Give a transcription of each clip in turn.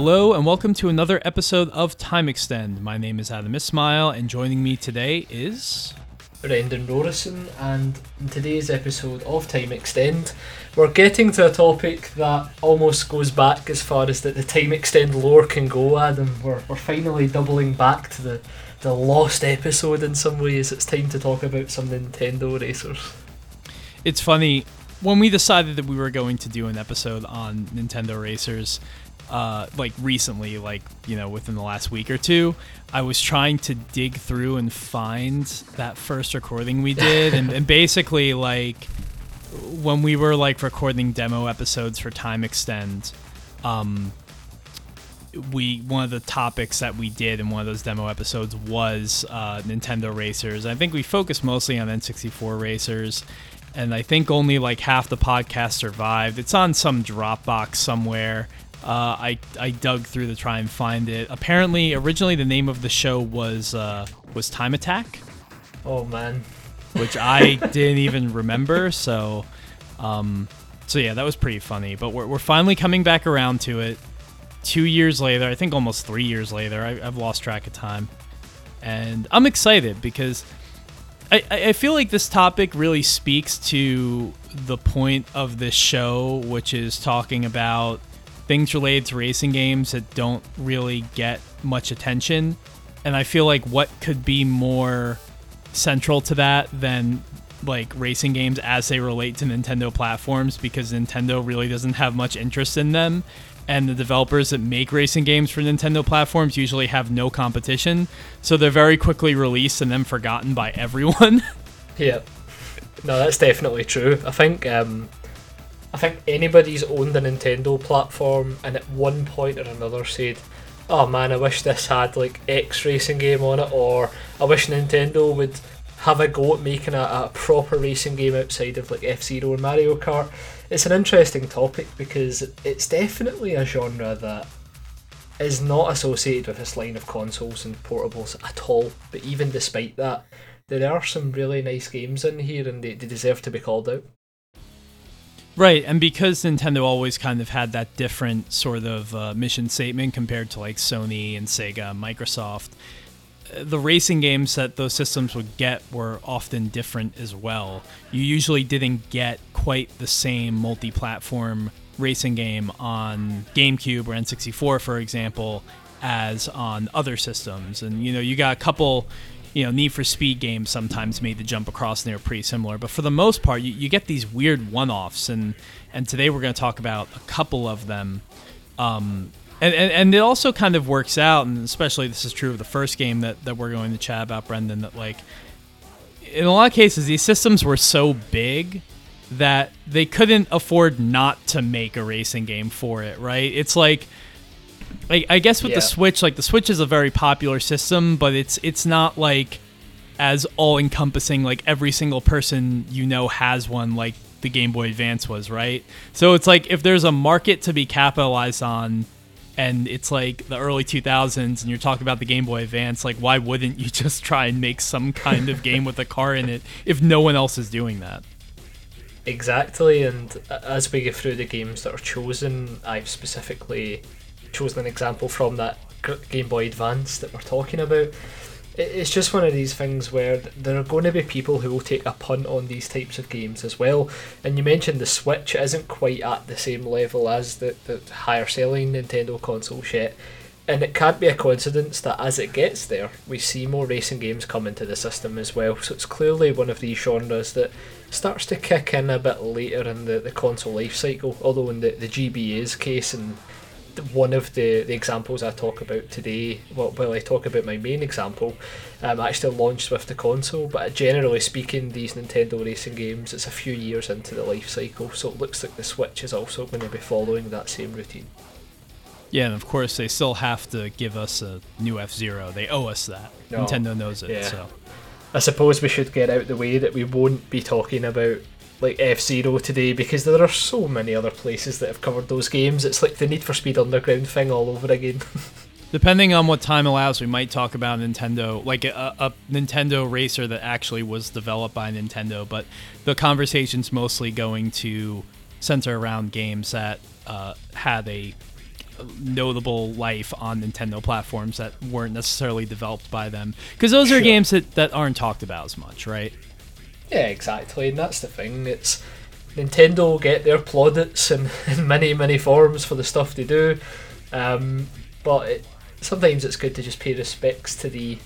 Hello and welcome to another episode of Time Extend. My name is Adam Ismail, and joining me today is Brendan Rorison, and in today's episode of Time Extend, we're getting to a topic that almost goes back as far as that the Time Extend lore can go, Adam. We're, we're finally doubling back to the, the lost episode in some ways. It's time to talk about some Nintendo racers. It's funny when we decided that we were going to do an episode on Nintendo racers uh, like recently, like you know, within the last week or two, I was trying to dig through and find that first recording we did, and, and basically like when we were like recording demo episodes for Time Extend, um, we one of the topics that we did in one of those demo episodes was uh, Nintendo racers. I think we focused mostly on N64 racers, and I think only like half the podcast survived. It's on some Dropbox somewhere. Uh, I I dug through to try and find it. Apparently, originally the name of the show was uh, was Time Attack, Oh man. which I didn't even remember. So, um, so yeah, that was pretty funny. But we're we're finally coming back around to it. Two years later, I think almost three years later. I, I've lost track of time, and I'm excited because I, I I feel like this topic really speaks to the point of this show, which is talking about things related to racing games that don't really get much attention. And I feel like what could be more central to that than like racing games as they relate to Nintendo platforms because Nintendo really doesn't have much interest in them. And the developers that make racing games for Nintendo platforms usually have no competition. So they're very quickly released and then forgotten by everyone. Yeah. No, that's definitely true. I think um, I think anybody's owned a Nintendo platform and at one point or another said, "Oh man, I wish this had like X racing game on it," or "I wish Nintendo would have a go at making a, a proper racing game outside of like F Zero and Mario Kart." It's an interesting topic because it's definitely a genre that is not associated with this line of consoles and portables at all. But even despite that, there are some really nice games in here, and they, they deserve to be called out. Right, and because Nintendo always kind of had that different sort of uh, mission statement compared to like Sony and Sega, and Microsoft, uh, the racing games that those systems would get were often different as well. You usually didn't get quite the same multi-platform racing game on GameCube or N64, for example, as on other systems. And you know, you got a couple you know, Need for Speed games sometimes made the jump across and they were pretty similar. But for the most part, you, you get these weird one offs. And, and today we're going to talk about a couple of them. Um, and, and, and it also kind of works out, and especially this is true of the first game that, that we're going to chat about, Brendan, that like, in a lot of cases, these systems were so big that they couldn't afford not to make a racing game for it, right? It's like, I, I guess with Yeah. the Switch, like the Switch is a very popular system, but it's it's not like as all encompassing. Like every single person you know has one, like the Game Boy Advance was, right? So it's like if there's a market to be capitalized on, and it's like the early 2000s, and you're talking about the Game Boy Advance, like why wouldn't you just try and make some kind of game with a car in it if no one else is doing that? Exactly, and uh, as we go through the games that are chosen, I've specifically chosen an example from that Game Boy Advance that we're talking about. It's just one of these things where there are going to be people who will take a punt on these types of games as well. And you mentioned the Switch isn't quite at the same level as the, the higher selling Nintendo consoles yet. And it can't be a coincidence that as it gets there, we see more racing games come into the system as well. So it's clearly one of these genres that starts to kick in a bit later in the, the console life cycle. Although in the, the GBA's case, and one of the, the examples I talk about today, well, well, I talk about my main example, um, actually launched with the console. But generally speaking, these Nintendo racing games, it's a few years into the life cycle. So it looks like the Switch is also going to be following that same routine. Yeah, and of course they still have to give us a new F Zero. They owe us that. No. Nintendo knows it. Yeah. So I suppose we should get out the way that we won't be talking about like F Zero today because there are so many other places that have covered those games. It's like the Need for Speed Underground thing all over again. Depending on what time allows, we might talk about Nintendo, like a, a Nintendo racer that actually was developed by Nintendo. But the conversation's mostly going to center around games that uh, had a notable life on Nintendo platforms that weren't necessarily developed by them because those are games that, that aren't talked about as much, right? Yeah, exactly, and that's the thing. It's Nintendo get their plaudits in, in many many forms for the stuff they do, um, but it, sometimes it's good to just pay respects to the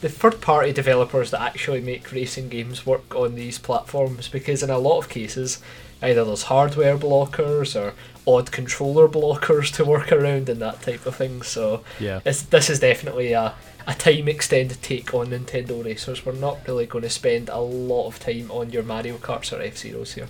the third party developers that actually make racing games work on these platforms because in a lot of cases either there's hardware blockers or odd controller blockers to work around and that type of thing. So yeah. this is definitely a, a time extended take on Nintendo racers. We're not really going to spend a lot of time on your Mario Karts or F-Zeros here.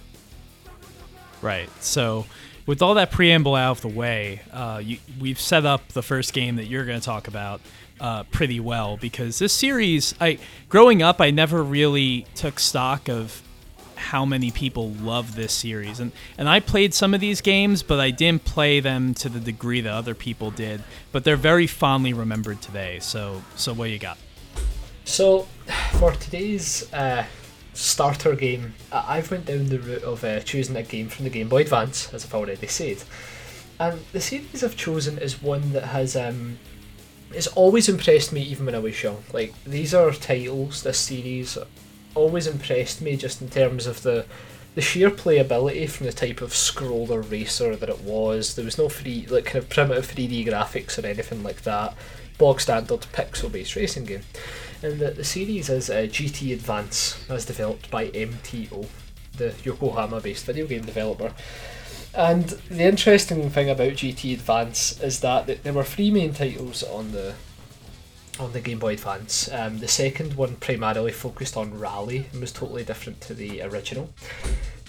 Right. So with all that preamble out of the way, uh, you, we've set up the first game that you're going to talk about uh, pretty well because this series, I growing up, I never really took stock of how many people love this series, and and I played some of these games, but I didn't play them to the degree that other people did. But they're very fondly remembered today. So so what you got? So for today's uh, starter game, I've went down the route of uh, choosing a game from the Game Boy Advance, as I've already said. And the series I've chosen is one that has um, it's always impressed me even when I was young. Like these are titles, this series always impressed me just in terms of the the sheer playability from the type of scroller racer that it was. There was no free like kind of primitive 3D graphics or anything like that. Bog standard pixel based racing game. And the, the series is uh, GT Advance, as developed by MTO, the Yokohama based video game developer. And the interesting thing about GT Advance is that there were three main titles on the on the Game Boy Advance. Um, the second one primarily focused on rally and was totally different to the original.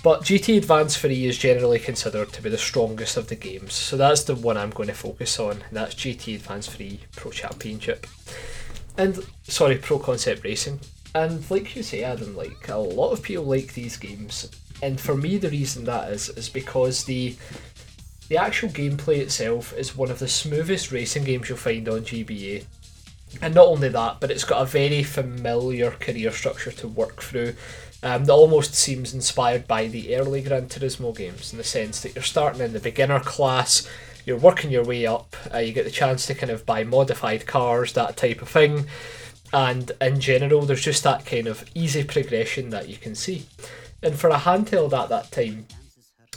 But GT Advance 3 is generally considered to be the strongest of the games, so that's the one I'm going to focus on. That's GT Advance 3 Pro Championship and sorry, Pro Concept Racing. And like you say, Adam, like a lot of people like these games, and for me, the reason that is is because the the actual gameplay itself is one of the smoothest racing games you'll find on GBA. And not only that, but it's got a very familiar career structure to work through um, that almost seems inspired by the early Gran Turismo games in the sense that you're starting in the beginner class, you're working your way up. Uh, you get the chance to kind of buy modified cars, that type of thing. And in general, there's just that kind of easy progression that you can see. And for a handheld at that time,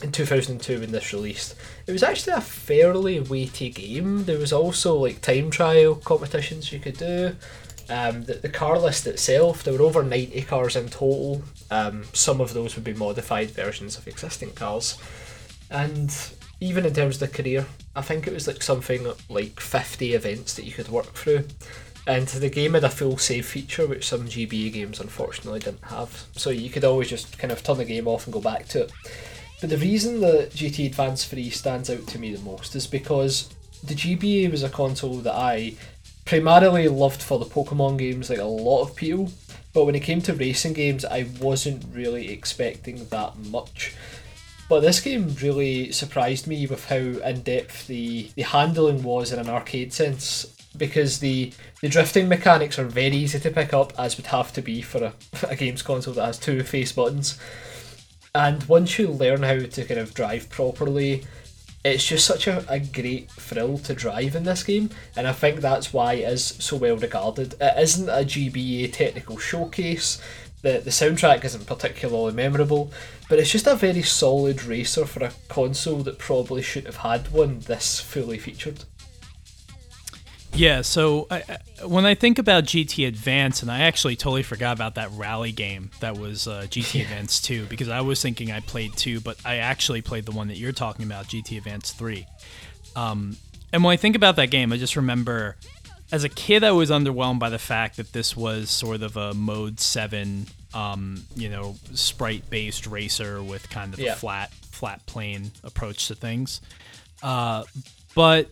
in 2002 when this released, it was actually a fairly weighty game. There was also like time trial competitions you could do. Um, the, the car list itself, there were over 90 cars in total. Um, some of those would be modified versions of existing cars. And even in terms of the career, I think it was like something like 50 events that you could work through. And the game had a full save feature, which some GBA games unfortunately didn't have. So you could always just kind of turn the game off and go back to it. But the reason that GT Advance 3 stands out to me the most is because the GBA was a console that I primarily loved for the Pokemon games, like a lot of people. But when it came to racing games, I wasn't really expecting that much. But this game really surprised me with how in depth the, the handling was in an arcade sense. Because the, the drifting mechanics are very easy to pick up, as would have to be for a, a games console that has two face buttons. And once you learn how to kind of drive properly, it's just such a, a great thrill to drive in this game, and I think that's why it is so well regarded. It isn't a GBA technical showcase, the, the soundtrack isn't particularly memorable, but it's just a very solid racer for a console that probably shouldn't have had one this fully featured. Yeah, so I, when I think about GT Advance, and I actually totally forgot about that rally game that was uh, GT yeah. Advance 2, because I was thinking I played 2, but I actually played the one that you're talking about, GT Advance 3. Um, and when I think about that game, I just remember as a kid, I was underwhelmed by the fact that this was sort of a Mode 7, um, you know, sprite based racer with kind of yeah. a flat, flat plane approach to things. Uh, but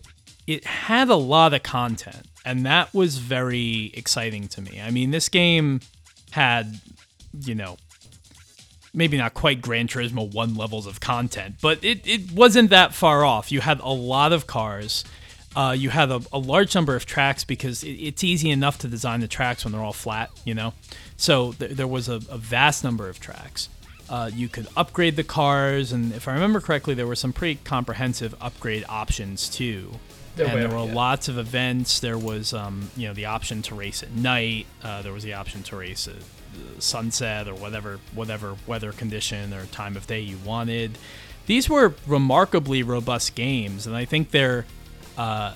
it had a lot of content, and that was very exciting to me. I mean, this game had, you know, maybe not quite Gran Turismo 1 levels of content, but it, it wasn't that far off. You had a lot of cars. Uh, you had a, a, large number of tracks because it, it's easy enough to design the tracks when they're all flat, you know? So th- there was a, a, vast number of tracks. Uh, you could upgrade the cars, and if I remember correctly, there were some pretty comprehensive upgrade options too. And there were yeah. lots of events. There was, um, you know, the option to race at night. Uh, there was the option to race at uh, sunset or whatever, whatever weather condition or time of day you wanted. These were remarkably robust games, and I think they're. Uh,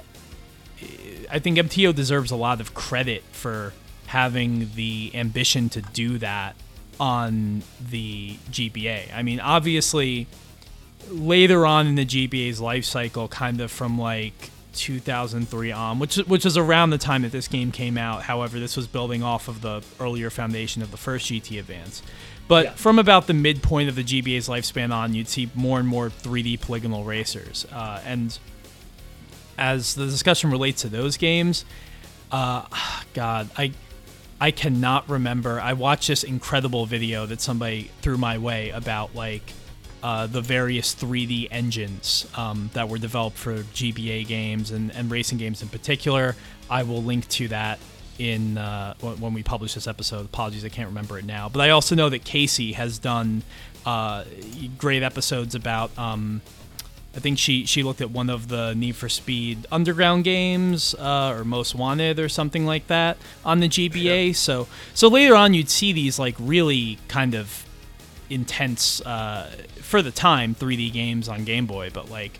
I think MTO deserves a lot of credit for having the ambition to do that on the GBA. I mean, obviously, later on in the GBA's life cycle, kind of from like 2003 on, which which is around the time that this game came out. However, this was building off of the earlier foundation of the first GT Advance. But Yeah. from about the midpoint of the GBA's lifespan on, you'd see more and more 3D polygonal racers, uh, and as the discussion relates to those games, uh, God, I I cannot remember. I watched this incredible video that somebody threw my way about like uh, the various 3D engines um, that were developed for GBA games and, and racing games in particular. I will link to that in uh, when we publish this episode. Apologies, I can't remember it now. But I also know that Casey has done uh, great episodes about. Um, I think she she looked at one of the Need for Speed Underground games uh, or Most Wanted or something like that on the GBA. So so later on you'd see these like really kind of intense uh, for the time 3D games on Game Boy, but like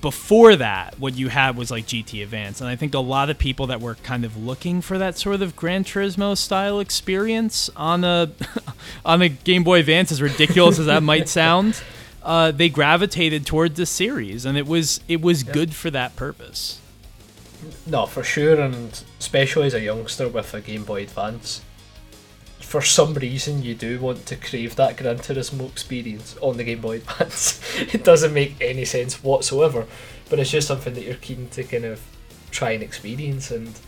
before that, what you had was like GT Advance, and I think a lot of people that were kind of looking for that sort of Gran Turismo style experience on a on a Game Boy Advance, as ridiculous as that might sound, uh, they gravitated toward this series, and it was it was good for that purpose. No, for sure, and especially as a youngster with a Game Boy Advance, for some reason you do want to crave that Gran Turismo experience on the Game Boy Advance. it doesn't make any sense whatsoever, but it's just something that you're keen to kind of try and experience. And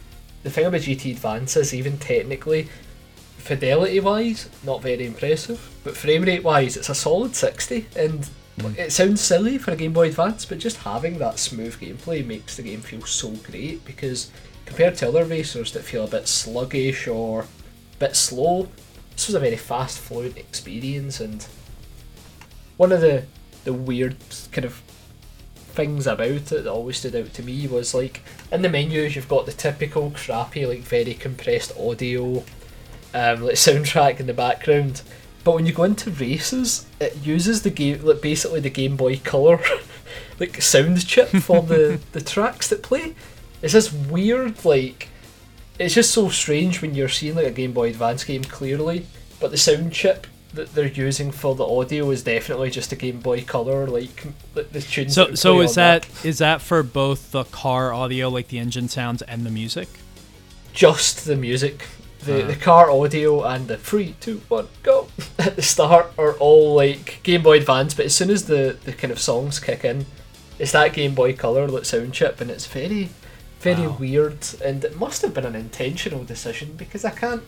the thing about GT Advance is, even technically, fidelity wise, not very impressive, but frame rate wise, it's a solid 60. And hmm. it sounds silly for a Game Boy Advance, but just having that smooth gameplay makes the game feel so great because compared to other racers that feel a bit sluggish or bit slow, this was a very fast flowing experience. And one of the, the weird kind of things about it that always stood out to me was like in the menus you've got the typical crappy like very compressed audio um, like soundtrack in the background but when you go into races it uses the game like basically the Game Boy Color like sound chip for the the tracks that play it's this weird like it's just so strange when you're seeing like a Game Boy Advance game clearly but the sound chip that they're using for the audio is definitely just a Game Boy Color like the, tunes So so is on that is that for both the car audio, like the engine sounds, and the music? just the music. The, Ah. the car audio and the three, two, one, go at the start are all like Game Boy Advance, but as soon as the, the kind of songs kick in, it's that Game Boy Color like sound chip, and it's very, very Wow. weird. And it must have been an intentional decision because I can't.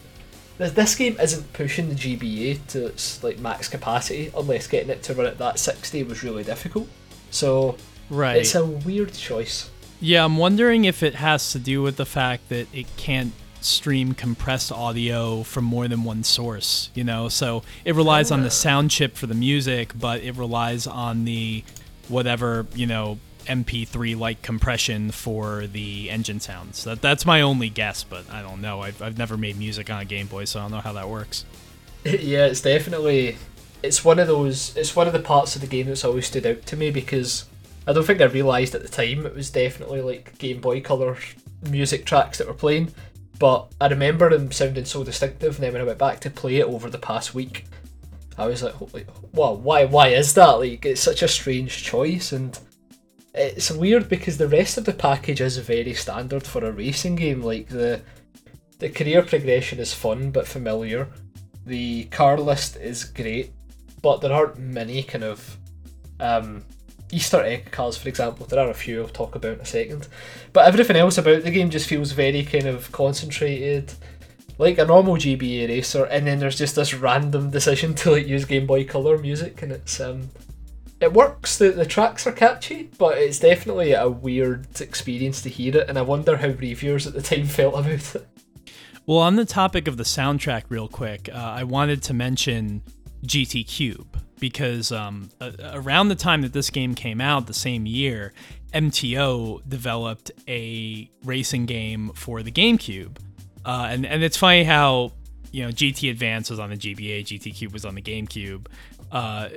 This, game isn't pushing the GBA to its like max capacity unless getting it to run at that sixty was really difficult. So Right. it's a weird choice. Yeah, I'm wondering if it has to do with the fact that it can't stream compressed audio from more than one source, you know? So it relies on the ah. sound chip for the music, but it relies on the whatever, you know, MP3 like compression for the engine sounds. That that's my only guess, but I don't know. I've, I've never made music on a Game Boy, so I don't know how that works. Yeah, it's definitely it's one of those it's one of the parts of the game that's always stood out to me because I don't think I realised at the time it was definitely like Game Boy Color music tracks that were playing. But I remember them sounding so distinctive and then when I went back to play it over the past week, I was like, wow, why why is that? Like it's such a strange choice and it's weird because the rest of the package is very standard for a racing game. Like the the career progression is fun but familiar. The car list is great, but there aren't many kind of um, Easter egg cars, for example. There are a few I'll talk about in a second. But everything else about the game just feels very kind of concentrated, like a normal GBA racer. And then there's just this random decision to like use Game Boy Color music, and it's um, it works. The the tracks are catchy, but it's definitely a weird experience to hear it. And I wonder how reviewers at the time felt about it. Well, on the topic of the soundtrack, real quick, uh, I wanted to mention GT Cube because um, uh, around the time that this game came out, the same year, MTO developed a racing game for the GameCube, uh, and and it's funny how you know GT Advance was on the GBA, GT Cube was on the GameCube. Uh,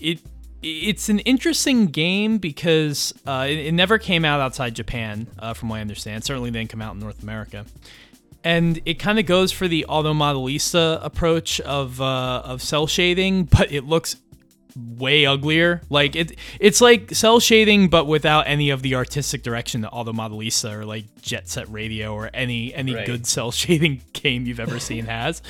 it it's an interesting game because uh, it, it, never came out outside Japan, uh, from what I understand. Certainly didn't come out in North America, and it kind of goes for the Auto Modelista approach of uh, of cell shading, but it looks way uglier. Like it, it's like cell shading, but without any of the artistic direction that Auto Modelista or like Jet Set Radio or any any right. good cell shading game you've ever seen has.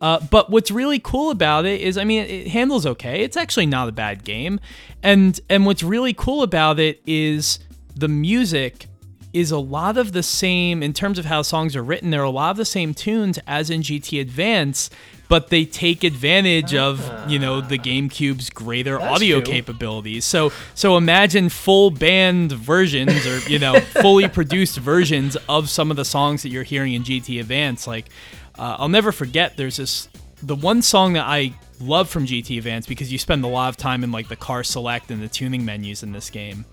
Uh, but what's really cool about it is, I mean, it handles okay. It's actually not a bad game, and and what's really cool about it is the music is a lot of the same in terms of how songs are written. There are a lot of the same tunes as in GT Advance, but they take advantage of you know the GameCube's greater That's audio capabilities. So so imagine full band versions or you know fully produced versions of some of the songs that you're hearing in GT Advance. Like uh, I'll never forget. There's this the one song that I love from GT Advance because you spend a lot of time in like the car select and the tuning menus in this game.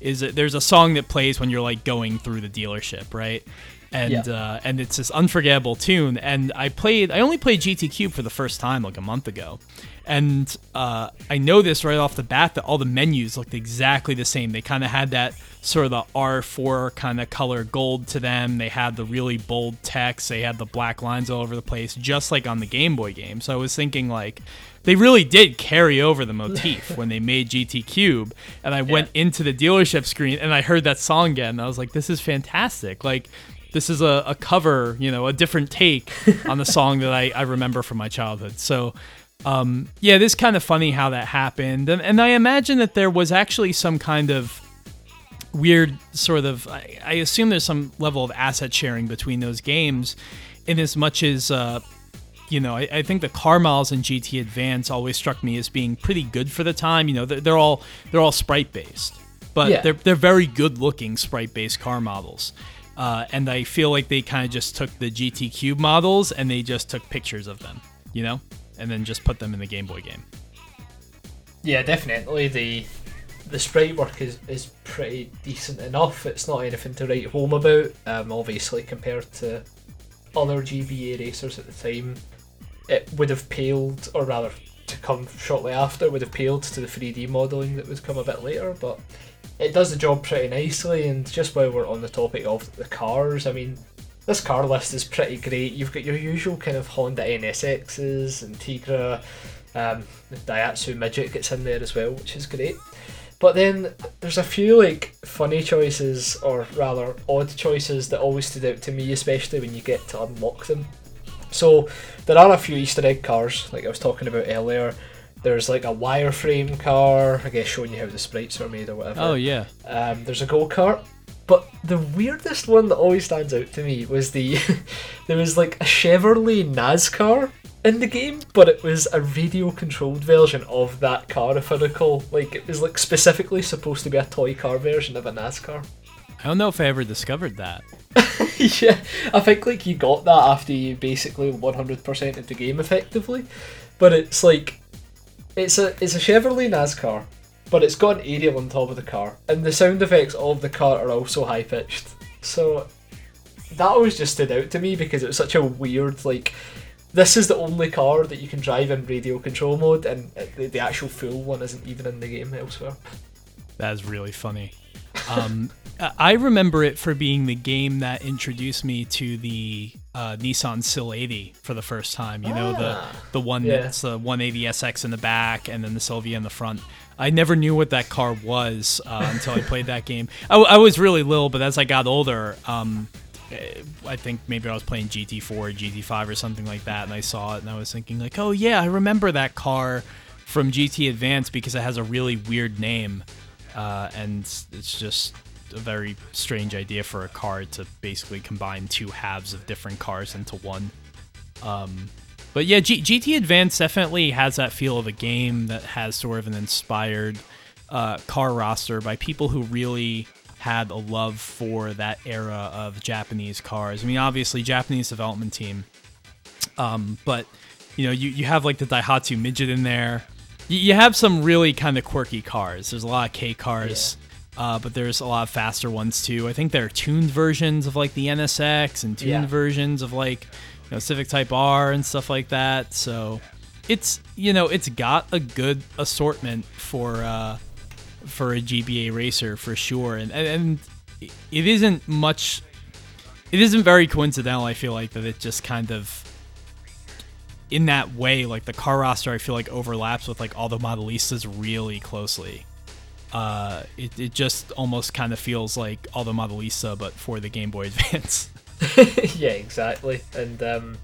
Is that there's a song that plays when you're like going through the dealership, right? And yeah. uh, and it's this unforgettable tune. And I played, I only played GT Cube for the first time like a month ago, and uh, I know this right off the bat that all the menus looked exactly the same. They kind of had that sort of the R4 kind of color gold to them. They had the really bold text. They had the black lines all over the place, just like on the Game Boy game. So I was thinking like they really did carry over the motif when they made GT Cube. And I yeah. went into the dealership screen and I heard that song again. And I was like, this is fantastic. Like this is a, a cover, you know, a different take on the song that I, I remember from my childhood. So, um, yeah, it is kind of funny how that happened. And, and I imagine that there was actually some kind of weird sort of, I, I assume there's some level of asset sharing between those games in as much as, uh, you know, I, I, think the car models in GT Advance always struck me as being pretty good for the time. You know, they're, they're all they're all sprite based, but yeah. they're they're very good looking sprite based car models. Uh, and I feel like they kind of just took the GT Cube models and they just took pictures of them, you know, and then just put them in the Game Boy game. Yeah, definitely. The the sprite work is, is pretty decent enough. It's not anything to write home about. Um, obviously, compared to other GBA racers at the time, it would have paled, or rather, to come shortly after, would have paled to the 3D modelling that would come a bit later. But it does the job pretty nicely. And just while we're on the topic of the cars, I mean, this car list is pretty great. You've got your usual kind of Honda NSXs and Tigra. Um, the Daihatsu Midget gets in there as well, which is great. But then there's a few like funny choices, or rather odd choices, that always stood out to me, especially when you get to unlock them. So there are a few Easter egg cars, like I was talking about earlier. There's like a wireframe car, I guess showing you how the sprites are made or whatever. Oh yeah. Um, there's a go kart, but the weirdest one that always stands out to me was the there was like a Chevrolet NASCAR in the game, but it was a radio controlled version of that car, if I recall. Like it was like specifically supposed to be a toy car version of a NASCAR. I don't know if I ever discovered that. yeah, I think like you got that after you basically 100% of the game effectively, but it's like it's a it's a Chevrolet NASCAR, but it's got an aerial on top of the car, and the sound effects of the car are also high pitched. So that always just stood out to me because it was such a weird like. This is the only car that you can drive in radio control mode, and the, the actual full one isn't even in the game elsewhere. That is really funny. Um, I remember it for being the game that introduced me to the uh, Nissan Sileighty for the first time. You know, ah, the the one yeah. that's the 180SX in the back and then the Silvia in the front. I never knew what that car was uh, until I played that game. I, I, was really little, but as I got older, um, eh, I think maybe I was playing GT4 or GT5 or something like that, and I saw it and I was thinking like, oh yeah, I remember that car from GT Advance because it has a really weird name, uh, and it's just a very strange idea for a car to basically combine two halves of different cars into one. Um, but yeah, G- GT Advance definitely has that feel of a game that has sort of an inspired uh, car roster by people who really had a love for that era of Japanese cars. I mean, obviously, Japanese development team, um, but you know, you, you have like the Daihatsu midget in there. You, you have some really kind of quirky cars. There's a lot of K cars. Uh, but there's a lot of faster ones too. I think there are tuned versions of like the NSX and tuned Yeah. versions of like you know Civic Type R and stuff like that. So it's you know it's got a good assortment for uh, for a GBA racer for sure, and and, and it isn't much. It isn't very coincidental. I feel like that it just kind of in that way, like the car roster, I feel like overlaps with like Auto Modelistas really closely. Uh, it, it just almost kind of feels like Auto Modelista, but for the Game Boy Advance. yeah, exactly. And um,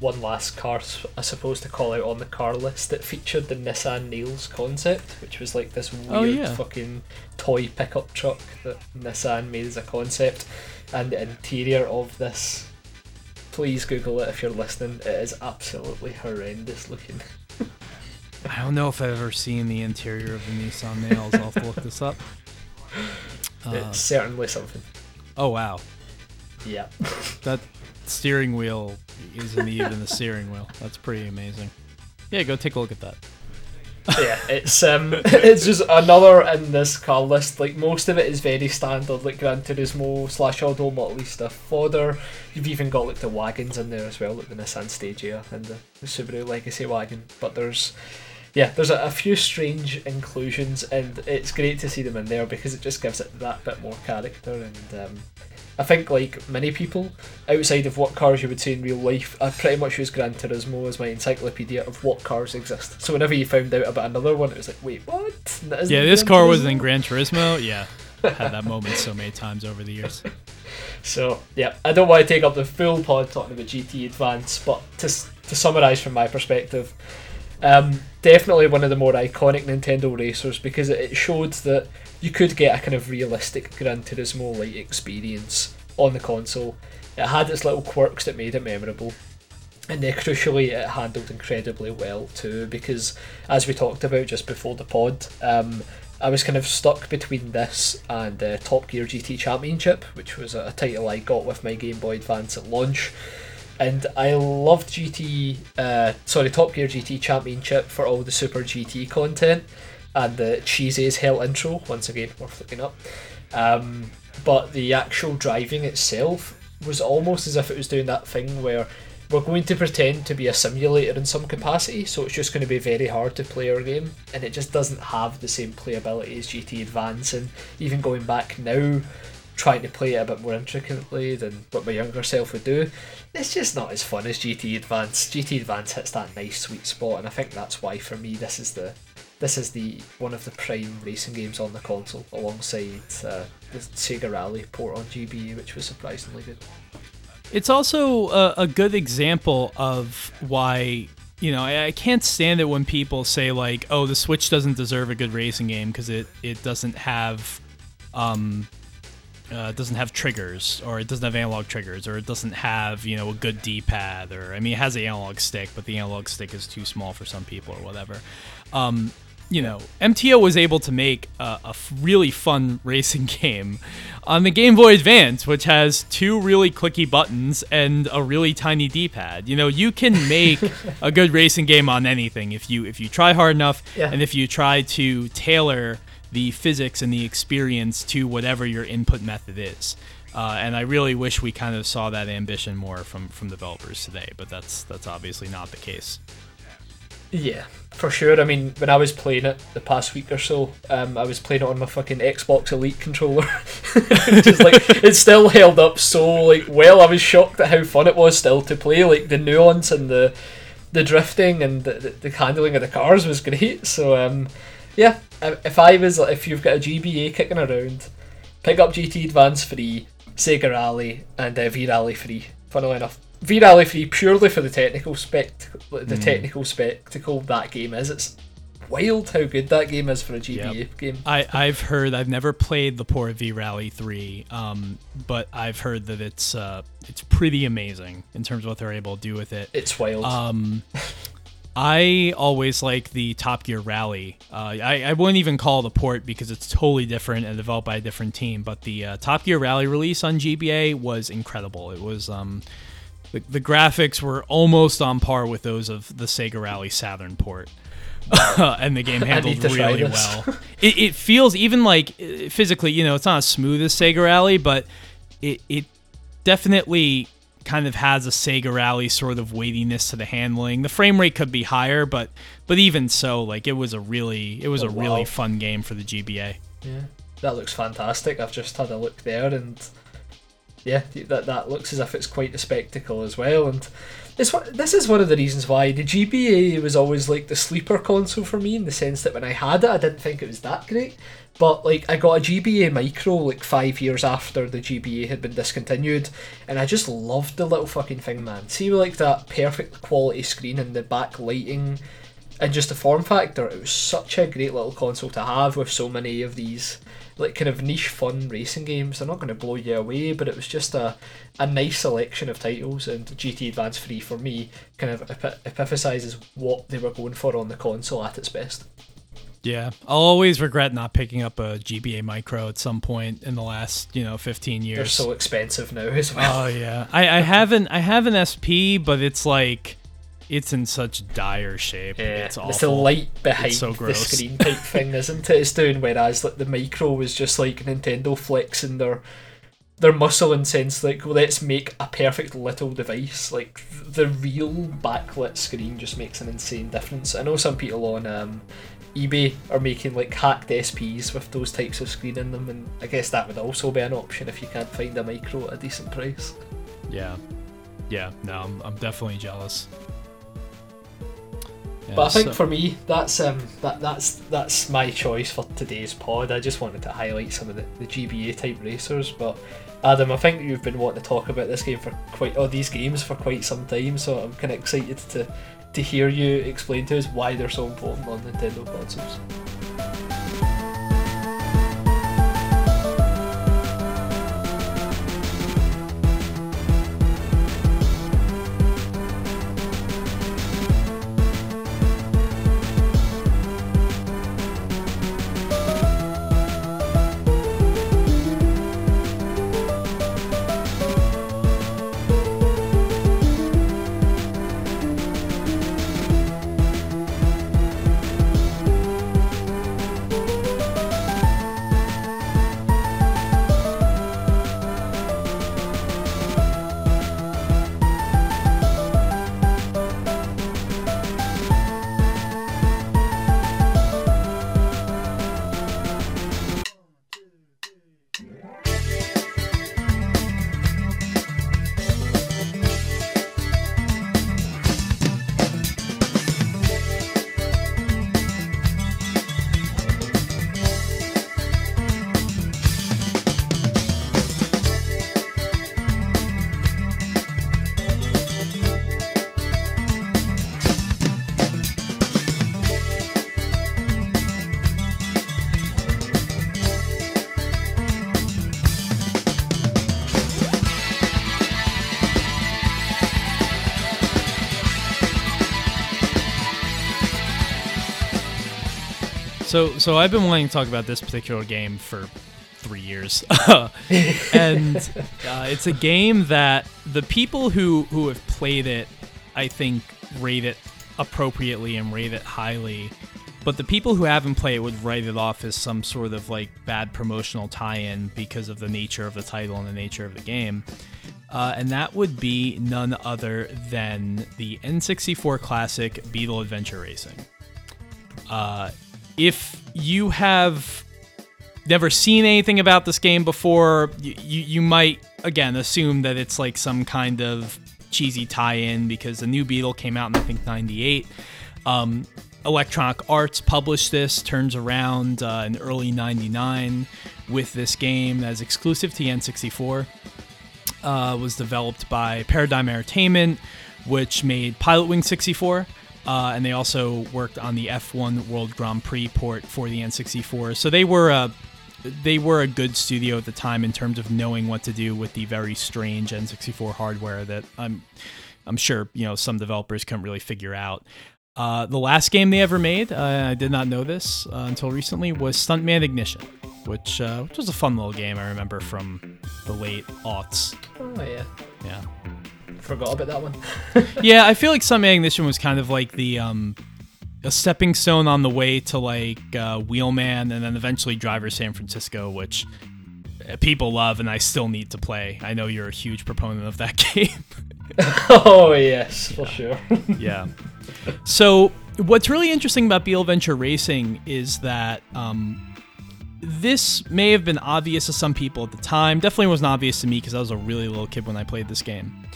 one last car, I suppose, to call out on the car list that featured the Nissan Nails concept, which was like this weird Oh, yeah. fucking toy pickup truck that Nissan made as a concept. And the interior of this, please Google it if you're listening. It is absolutely horrendous looking. I don't know if I've ever seen the interior of the Nissan Nails. I'll have to look this up. Uh, it's certainly something. oh wow, Yeah. that steering wheel isn't even the steering wheel. That's pretty amazing. Yeah, go take a look at that. Yeah, it's um, it's just another in this car list. Like most of it is very standard, like Gran Turismo slash Auto Modelista fodder. You've even got like the wagons in there as well, like the Nissan Stagea and the, the Subaru Legacy wagon. But there's, yeah, there's a, a few strange inclusions, and it's great to see them in there because it just gives it that bit more character. And um, I think like many people outside of what cars you would see in real life, I pretty much use Gran Turismo as my encyclopedia of what cars exist. So whenever you found out about another one, it was like, wait, what? Yeah, this Gran car was in Gran Turismo. Yeah, had that moment so many times over the years. So yeah, I don't want to take up the full pod talking about GT Advance, but to to summarise from my perspective, um, definitely one of the more iconic Nintendo racers because it- it showed that you could get a kind of realistic Gran Turismo like experience on the console. It had its little quirks that made it memorable. And then crucially, it handled incredibly well too, because as we talked about just before the pod, um, I was kind of stuck between this and uh, Top Gear GT Championship, which was a title I got with my Game Boy Advance at launch. And I loved GT, uh, sorry, Top Gear GT Championship for all the Super GT content and the cheesy as hell intro. Once again, worth looking up. Um, but the actual driving itself was almost as if it was doing that thing where we're going to pretend to be a simulator in some capacity, so it's just going to be very hard to play our game, and it just doesn't have the same playability as GT Advance. And even going back now, trying to play it a bit more intricately than what my younger self would do, it's just not as fun as GT Advance. GT Advance hits that nice sweet spot, and I think that's why for me this is the this is the one of the prime racing games on the console, alongside uh, the Sega Rally port on GBA, which was surprisingly good. It's also a, a good example of why you know I, I can't stand it when people say like, "Oh, the Switch doesn't deserve a good racing game because it it doesn't have." Um, uh, doesn't have triggers, or it doesn't have analog triggers, or it doesn't have you know a good D-pad, or I mean it has an analog stick, but the analog stick is too small for some people or whatever. Um, you know, MTO was able to make a really fun racing game on the Game Boy Advance, which has two really clicky buttons and a really tiny D-pad. You know, you can make a good racing game on anything if you if you try hard enough Yeah. and if you try to tailor the physics and the experience to whatever your input method is. Uh, and I really wish we kind of saw that ambition more from from developers today, but that's that's obviously not the case. Yeah, for sure. I mean, when I was playing it the past week or so, um, I was playing it on my fucking Xbox Elite controller. Just like it still held up so like well. I was shocked at how fun it was still to play. Like the nuance and the the drifting and the, the, the handling of the cars was great. So um, yeah, if I was if you've got a GBA kicking around, pick up GT Advance Three, Sega Rally, and uh, V Rally Three. Funnily enough, V Rally free purely for the technical spectacle. The technical spectacle that game is. It's wild how good that game is for a GBA Yep. game. I, I've heard I've never played the Port V Rally three, um, but I've heard that it's uh, it's pretty amazing in terms of what they're able to do with it. It's wild. Um, I always like the Top Gear Rally. Uh, I, I wouldn't even call it a port because it's totally different and developed by a different team. But the uh, Top Gear Rally release on GBA was incredible. It was um, the, the graphics were almost on par with those of the Sega Rally Saturn port. and the game handled really well. It, it feels even like uh, physically, you know, it's not as smooth as Sega Rally, but it it definitely kind of has a Sega Rally sort of weightiness to the handling. The frame rate could be higher, but but even so, like it was a really it was Oh, a really fun game for the GBA. Yeah, that looks fantastic. I've just had a look there, and yeah, that that looks as if it's quite a spectacle as well. And this this is one of the reasons why the GBA was always like the sleeper console for me, in the sense that when I had it, I didn't think it was that great. But like, I got a GBA Micro like five years after the GBA had been discontinued, and I just loved the little fucking thing, man. See, like that perfect quality screen and the backlighting and just the form factor, it was such a great little console to have with so many of these like kind of niche fun racing games. They're not going to blow you away, but it was just a, a nice selection of titles. And GT Advance 3 for me kind of epiphasizes what they were going for on the console at its best. Yeah, I'll always regret not picking up a GBA Micro at some point in the last you know 15 years. They're so expensive now as well. Oh yeah, I, I haven't I have an SP, but it's like it's in such dire shape. Yeah, it's it's, the light behind so the screen type thing, isn't it? It's doing whereas like the micro was just like Nintendo flexing their their muscle and sense like well, let's make a perfect little device. Like the real backlit screen just makes an insane difference. I know some people on um, eBay are making like hacked SPs with those types of screen in them, and I guess that would also be an option if you can't find a micro at a decent price. Yeah, yeah. No, I'm, I'm definitely jealous. Yeah, But I think so- for me, that's um, that that's that's my choice for today's pod. I just wanted to highlight some of the, the GBA type racers. But Adam, I think you've been wanting to talk about this game for quite or these games for quite some time, so I'm kind of excited to to hear you explain to us why they're so important on Nintendo consoles. So, so I've been wanting to talk about this particular game for three years, and uh, it's a game that the people who who have played it, I think, rate it appropriately and rate it highly. But the people who haven't played it would write it off as some sort of like bad promotional tie-in because of the nature of the title and the nature of the game. Uh, and that would be none other than the N64 classic Beetle Adventure Racing. Uh, if you have never seen anything about this game before, you, you, might, again, assume that it's like some kind of cheesy tie in because the new Beetle came out in, I think, 98. Um, Electronic Arts published this, turns around uh, in early 99 with this game as exclusive to N64. Uh, was developed by Paradigm Entertainment, which made Pilotwings 64. Uh, and they also worked on the F1 World Grand Prix port for the N64. So they were a they were a good studio at the time in terms of knowing what to do with the very strange N64 hardware that I'm I'm sure you know some developers couldn't really figure out. Uh, the last game they ever made, uh, I did not know this uh, until recently, was Stuntman Ignition, which uh, which was a fun little game I remember from the late aughts. Oh yeah. Yeah. Forgot about that one. yeah, I feel like Stuntman Ignition was kind of like the um, a stepping stone on the way to like uh, Wheelman, and then eventually Driver San Francisco, which uh, people love, and I still need to play. I know you're a huge proponent of that game. oh yes, for sure. yeah. So what's really interesting about Beetle Adventure Racing is that um, this may have been obvious to some people at the time. Definitely wasn't obvious to me because I was a really little kid when I played this game.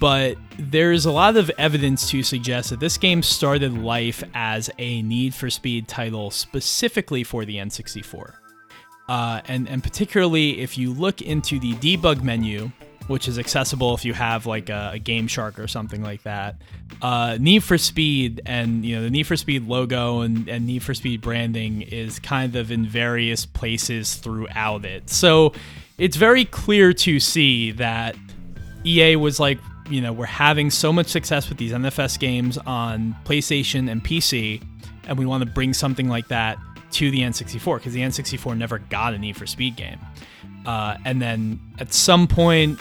But there's a lot of evidence to suggest that this game started life as a Need for Speed title specifically for the N64. Uh, and, and particularly if you look into the debug menu which is accessible if you have like a, a Game Shark or something like that. Uh, Need for Speed and you know the Need for Speed logo and, and Need for Speed branding is kind of in various places throughout it. So it's very clear to see that EA was like, you know, we're having so much success with these NFS games on PlayStation and PC, and we want to bring something like that to the N64 because the N64 never got a Need for Speed game. Uh, and then at some point,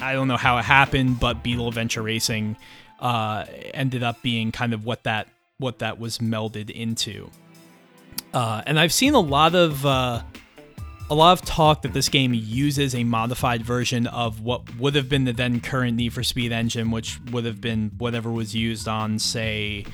I don't know how it happened, but Beetle Adventure Racing uh, ended up being kind of what that what that was melded into. Uh, and I've seen a lot of uh, a lot of talk that this game uses a modified version of what would have been the then current Need for Speed engine, which would have been whatever was used on, say,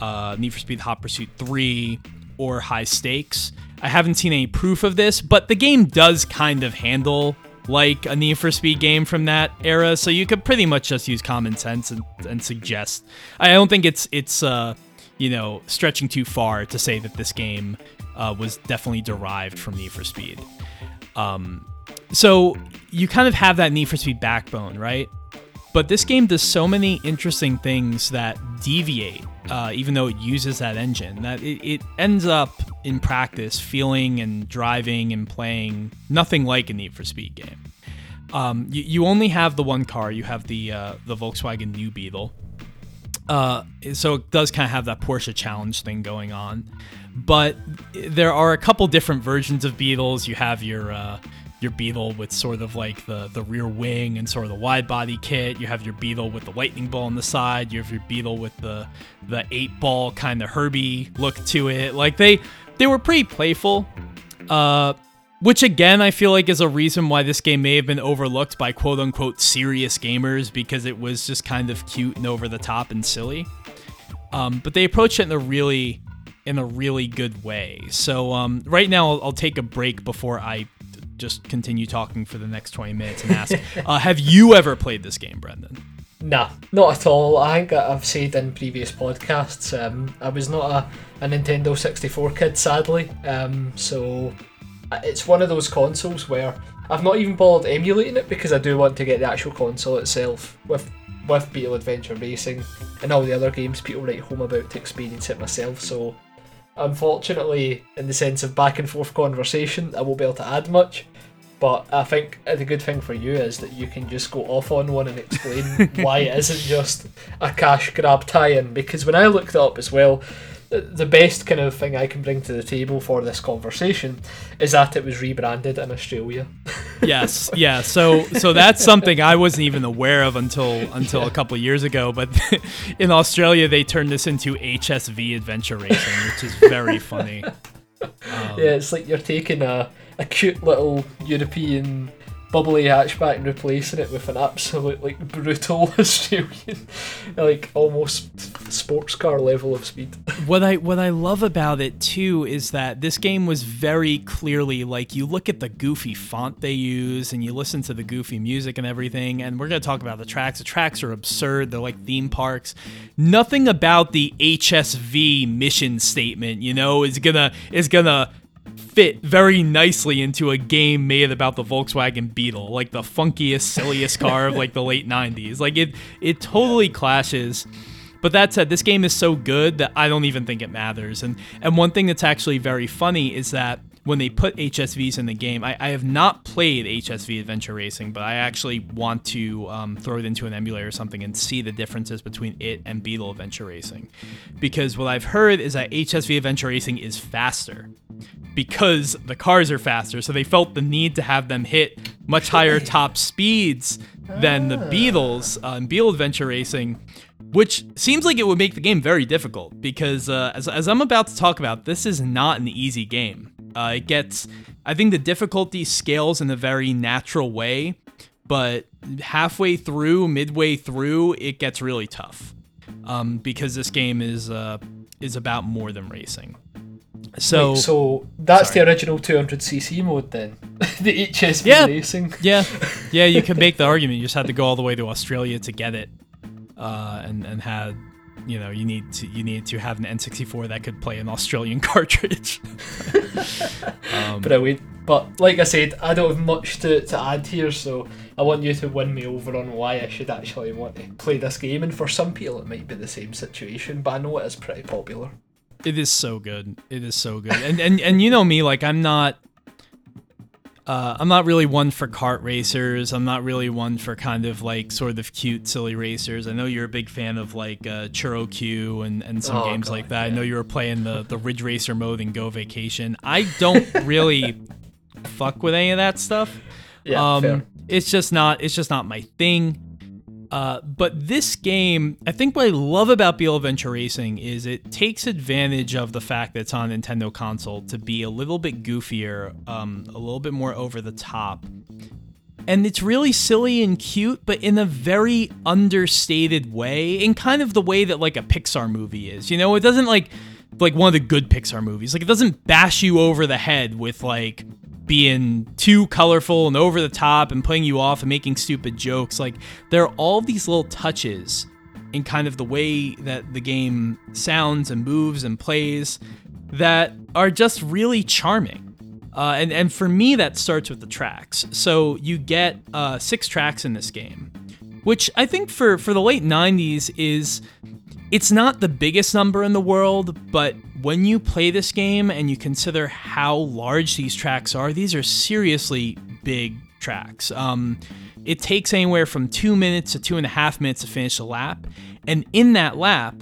uh, Need for Speed Hot Pursuit 3 or High Stakes. I haven't seen any proof of this, but the game does kind of handle like a Need for Speed game from that era, so you could pretty much just use common sense and, and suggest. I don't think it's it's uh, you know stretching too far to say that this game uh, was definitely derived from Need for Speed. Um, so you kind of have that Need for Speed backbone, right? But this game does so many interesting things that deviate, uh, even though it uses that engine, that it, it, ends up in practice feeling and driving and playing nothing like a Need for Speed game. Um, you, you, only have the one car. You have the uh, the Volkswagen New Beetle. Uh, so it does kind of have that Porsche challenge thing going on, but there are a couple different versions of Beetles. You have your uh, your Beetle with sort of like the the rear wing and sort of the wide body kit. You have your Beetle with the lightning ball on the side. You have your Beetle with the the eight ball kind of Herbie look to it. Like they they were pretty playful. Uh, which again I feel like is a reason why this game may have been overlooked by quote unquote serious gamers because it was just kind of cute and over the top and silly. Um, but they approached it in a really in a really good way. So um, right now I'll, I'll, take a break before I just continue talking for the next 20 minutes and ask uh, Have you ever played this game, Brendan? Nah, not at all. I think I've said in previous podcasts, um, I was not a, a Nintendo 64 kid, sadly. Um, so uh, it's one of those consoles where I've not even bothered emulating it because I do want to get the actual console itself with with Beetle Adventure Racing and all the other games people write home about to experience it myself. So unfortunately, in the sense of back and forth conversation, I won't be able to add much. But I think the good thing for you is that you can just go off on one and explain why it isn't just a cash grab tie-in. Because when I looked it up as well, the best kind of thing I can bring to the table for this conversation is that it was rebranded in Australia. yes, yeah. So so that's something I wasn't even aware of until until yeah. a couple years ago. But in Australia, they turned this into HSV Adventure Racing, which is very funny. Um, yeah, it's like you're taking a, a cute little European bubbly hatchback and replacing it with an absolute like brutal Australian, like almost sports car level of speed. What I what I love about it too is that this game was very clearly like you look at the goofy font they use and you listen to the goofy music and everything, and we're gonna talk about the tracks. The tracks are absurd. They're like theme parks. Nothing about the HSV mission statement, you know, is gonna is gonna fit very nicely into a game made about the Volkswagen Beetle, like the funkiest, silliest car of like the late '90s. Like it, it totally clashes. But that said, this game is so good that I don't even think it matters. And and one thing that's actually very funny is that when they put HSVs in the game, I, I have not played HSV Adventure Racing, but I actually want to um, throw it into an emulator or something and see the differences between it and Beetle Adventure Racing. Because what I've heard is that HSV Adventure Racing is faster because the cars are faster. So they felt the need to have them hit much higher top speeds than the Beetles uh, in Beetle Adventure Racing, which seems like it would make the game very difficult because, uh, as, as I'm about to talk about, this is not an easy game. Uh, it gets, I think the difficulty scales in a very natural way, but halfway through, midway through, it gets really tough um, because this game is uh, is about more than racing. So, Wait, so that's sorry. the original 200cc mode then, the HSV Yeah. racing. yeah, yeah, you can make the argument. You just had to go all the way to Australia to get it, uh, and and had, you know, you need to you need to have an N64 that could play an Australian cartridge. um, Brilliant. But like I said, I don't have much to, to add here, so I want you to win me over on why I should actually want to play this game. And for some people, it might be the same situation, but I know it is pretty popular. It is so good. It is so good. And and and you know me, like I'm not uh, I'm not really one for kart racers. I'm not really one for kind of like sort of cute, silly racers. I know you're a big fan of like uh, Choro Q and, and some Oh, games God, like that. I know you were playing the, the Ridge Racer mode in Go Vacation. I don't really fuck with any of that stuff. Yeah, um, fair. it's just not it's just not my thing. Uh, but this game, I think what I love about Beetle Adventure Racing is it takes advantage of the fact that it's on Nintendo console to be a little bit goofier, um, a little bit more over the top. And it's really silly and cute, but in a very understated way, in kind of the way that like a Pixar movie is. You know, it doesn't like like one of the good Pixar movies. Like it doesn't bash you over the head with like being too colorful and over the top and putting you off and making stupid jokes. Like there are all these little touches in kind of the way that the game sounds and moves and plays that are just really charming. Uh, and and for me, that starts with the tracks. So you get uh, six tracks in this game, which I think for for the late '90s is it's not the biggest number in the world, but when you play this game and you consider how large these tracks are, these are seriously big tracks. Um, it takes anywhere from two minutes to two and a half minutes to finish a lap, and in that lap,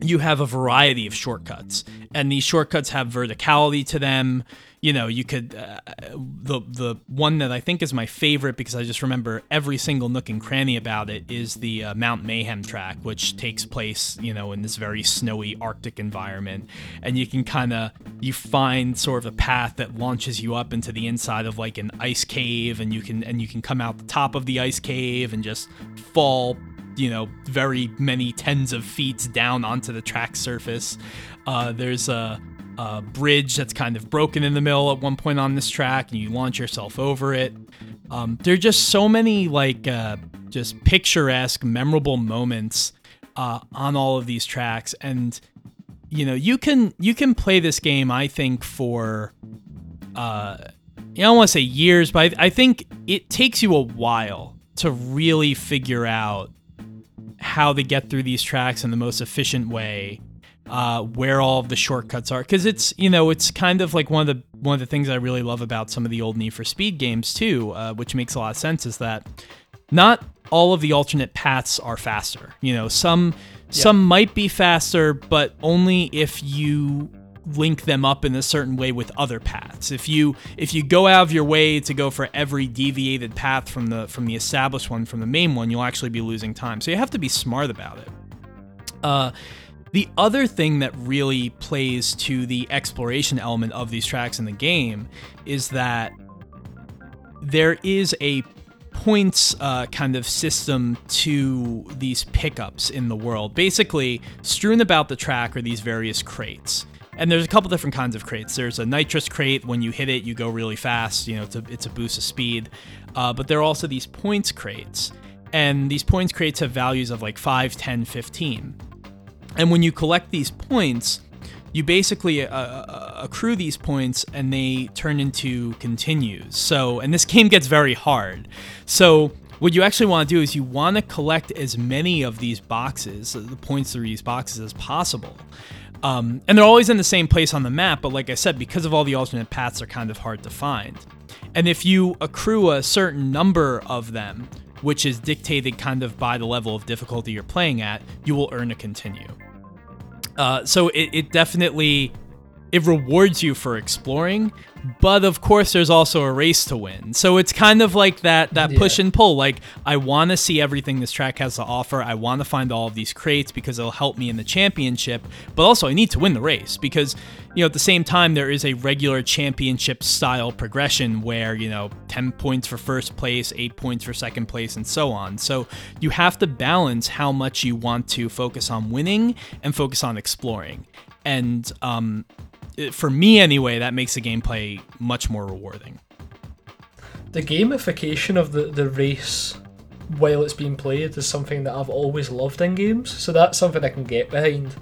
you have a variety of shortcuts, and these shortcuts have verticality to them. You know, you could uh, the the one that I think is my favorite because I just remember every single nook and cranny about it is the uh, Mount Mayhem track, which takes place you know in this very snowy Arctic environment, and you can kind of you find sort of a path that launches you up into the inside of like an ice cave, and you can and you can come out the top of the ice cave and just fall you know, very many tens of feet down onto the track surface. Uh, there's a, a bridge that's kind of broken in the middle at one point on this track, and you launch yourself over it. Um, there are just so many like uh, just picturesque, memorable moments uh, on all of these tracks, and you know, you can you can play this game. I think for uh, I don't want to say years, but I, I think it takes you a while to really figure out how to get through these tracks in the most efficient way uh, where all of the shortcuts are because it's you know it's kind of like one of the one of the things I really love about some of the old Need for Speed games too, uh, which makes a lot of sense, is that not all of the alternate paths are faster. You know, some some might be faster, but only if you link them up in a certain way with other paths. If you if you go out of your way to go for every deviated path from the from the established one from the main one, you'll actually be losing time. So you have to be smart about it. Uh, the other thing that really plays to the exploration element of these tracks in the game is that there is a points uh, kind of system to these pickups in the world. Basically, strewn about the track are these various crates. And there's a couple different kinds of crates. There's a nitrous crate. When you hit it, you go really fast. You know, it's a, it's a boost of speed. Uh, but there are also these points crates. And these points crates have values of like 5, 10, 15. And when you collect these points, you basically uh, uh, accrue these points and they turn into continues. So, and this game gets very hard. So, what you actually want to do is you want to collect as many of these boxes, the points through these boxes, as possible. Um, and they're always in the same place on the map, but like I said, because of all the alternate paths, they're kind of hard to find. And if you accrue a certain number of them, which is dictated kind of by the level of difficulty you're playing at, you will earn a continue. Uh, so it, it definitely it rewards you for exploring, but of course there's also a race to win. So it's kind of like that that Yeah. push and pull. Like I want to see everything this track has to offer. I want to find all of these crates because it'll help me in the championship, but also I need to win the race because you know at the same time there is a regular championship style progression where, you know, 10 points for first place, 8 points for second place and so on. So you have to balance how much you want to focus on winning and focus on exploring. And um for me anyway, that makes the gameplay much more rewarding. the gamification of the, the race while it's being played is something that I've always loved in games, so that's something I can get behind.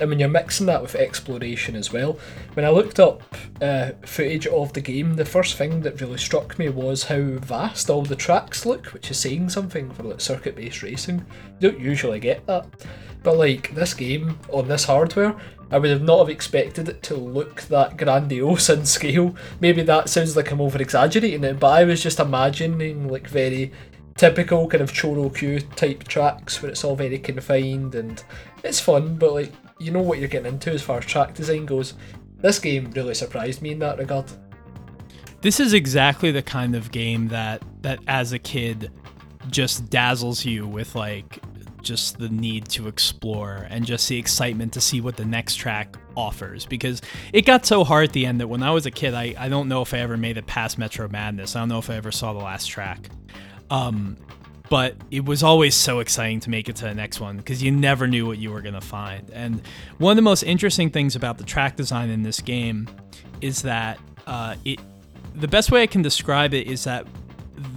And when you're mixing that with exploration as well, when I looked up uh, footage of the game, the first thing that really struck me was how vast all the tracks look, which is saying something for like circuit based racing. You don't usually get that. But like this game on this hardware, I would have not have expected it to look that grandiose in scale. Maybe that sounds like I'm over exaggerating it, but I was just imagining like very typical kind of Choro type tracks where it's all very confined and it's fun, but like you know what you're getting into as far as track design goes. This game really surprised me in that regard. This is exactly the kind of game that that as a kid just dazzles you with like just the need to explore and just the excitement to see what the next track offers because it got so hard at the end that when I was a kid I, I don't know if I ever made it past Metro Madness. I don't know if I ever saw the last track. Um but it was always so exciting to make it to the next one because you never knew what you were going to find. And one of the most interesting things about the track design in this game is that uh, it the best way I can describe it is that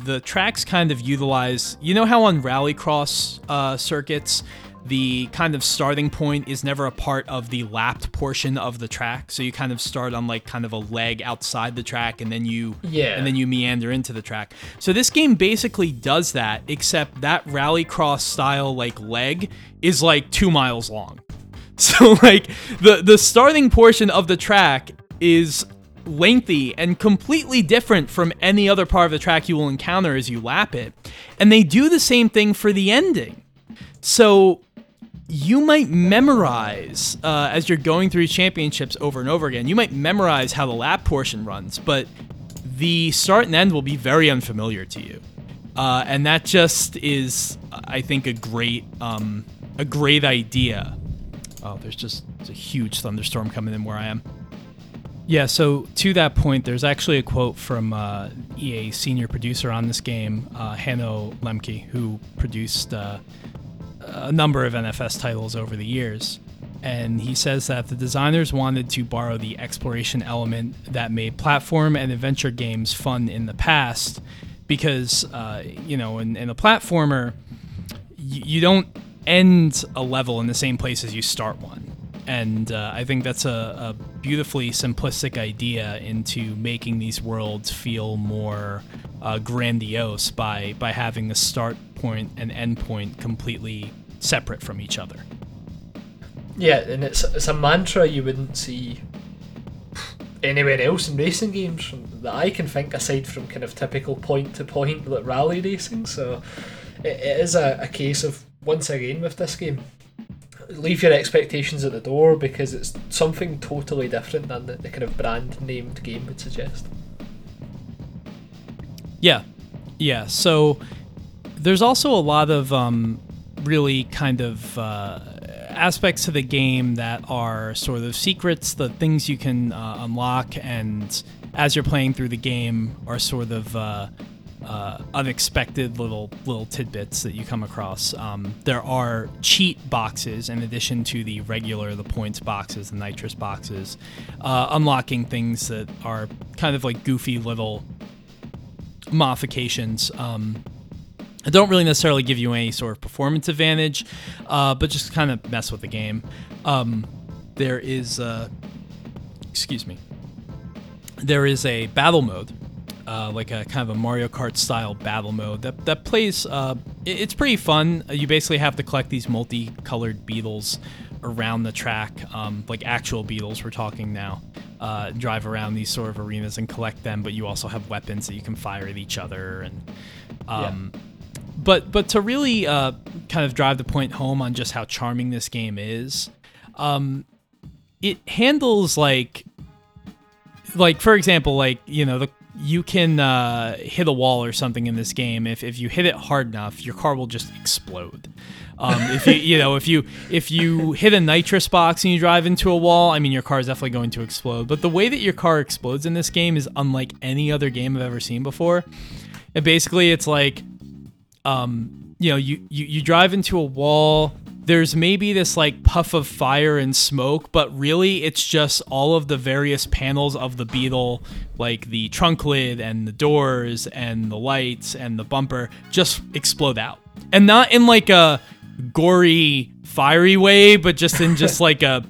the tracks kind of utilize you know how on rallycross uh, circuits the kind of starting point is never a part of the lapped portion of the track? So you kind of start on like kind of a leg outside the track and then you Yeah. and then you meander into the track. So this game basically does that except that rallycross style like leg is like two miles long. So like the the starting portion of the track is lengthy and completely different from any other part of the track you will encounter as you lap it. And they do the same thing for the ending. So you might memorize uh, as you're going through championships over and over again. You might memorize how the lap portion runs, but the start and end will be very unfamiliar to you. Uh, and that just is, I think, a great, um, a great idea. Oh, there's just a huge thunderstorm coming in where I am. Yeah, so to that point, there's actually a quote from uh, EA senior producer on this game, uh, Hanno Lemke, who produced uh, a number of NFS titles over the years. And he says that the designers wanted to borrow the exploration element that made platform and adventure games fun in the past because, uh, you know, in, in a platformer, you, you don't end a level in the same place as you start one. And uh, I think that's a, a beautifully simplistic idea into making these worlds feel more uh, grandiose by, by having the start point and end point completely separate from each other. Yeah, and it's it's a mantra you wouldn't see anywhere else in racing games that I can think aside from kind of typical point to point rally racing. So it, it is a, a case of once again with this game. Leave your expectations at the door because it's something totally different than the, the kind of brand named game would suggest. Yeah, yeah. So there's also a lot of um, really kind of uh, aspects to the game that are sort of secrets, the things you can uh, unlock, and as you're playing through the game are sort of uh, uh, unexpected little little tidbits that you come across. Um, there are cheat boxes in addition to the regular, the points boxes, the nitrous boxes, uh, unlocking things that are kind of like goofy little modifications. Um, I don't really necessarily give you any sort of performance advantage, uh, but just kind of mess with the game. Um, there is, uh, excuse me, there is a battle mode, uh, like a kind of a Mario Kart style battle mode that that plays. Uh, it- it's pretty fun. You basically have to collect these multicolored beetles around the track, um, like actual beetles. We're talking now. Uh, drive around these sort of arenas and collect them, but you also have weapons that you can fire at each other and. Um, But but to really uh, kind of drive the point home on just how charming this game is, um, it handles like like for example, like you know the you can uh, hit a wall or something in this game. If if you hit it hard enough, your car will just explode. Um, if you you know if you if you hit a nitrous box and you drive into a wall, I mean your car is definitely going to explode. But the way that your car explodes in this game is unlike any other game I've ever seen before. And basically, it's like, um, you know, you you, you drive into a wall. There's maybe this like puff of fire and smoke, but really it's just all of the various panels of the Beetle, like the trunk lid and the doors and the lights and the bumper, just explode out. And not in like a gory, fiery way, but just in just like a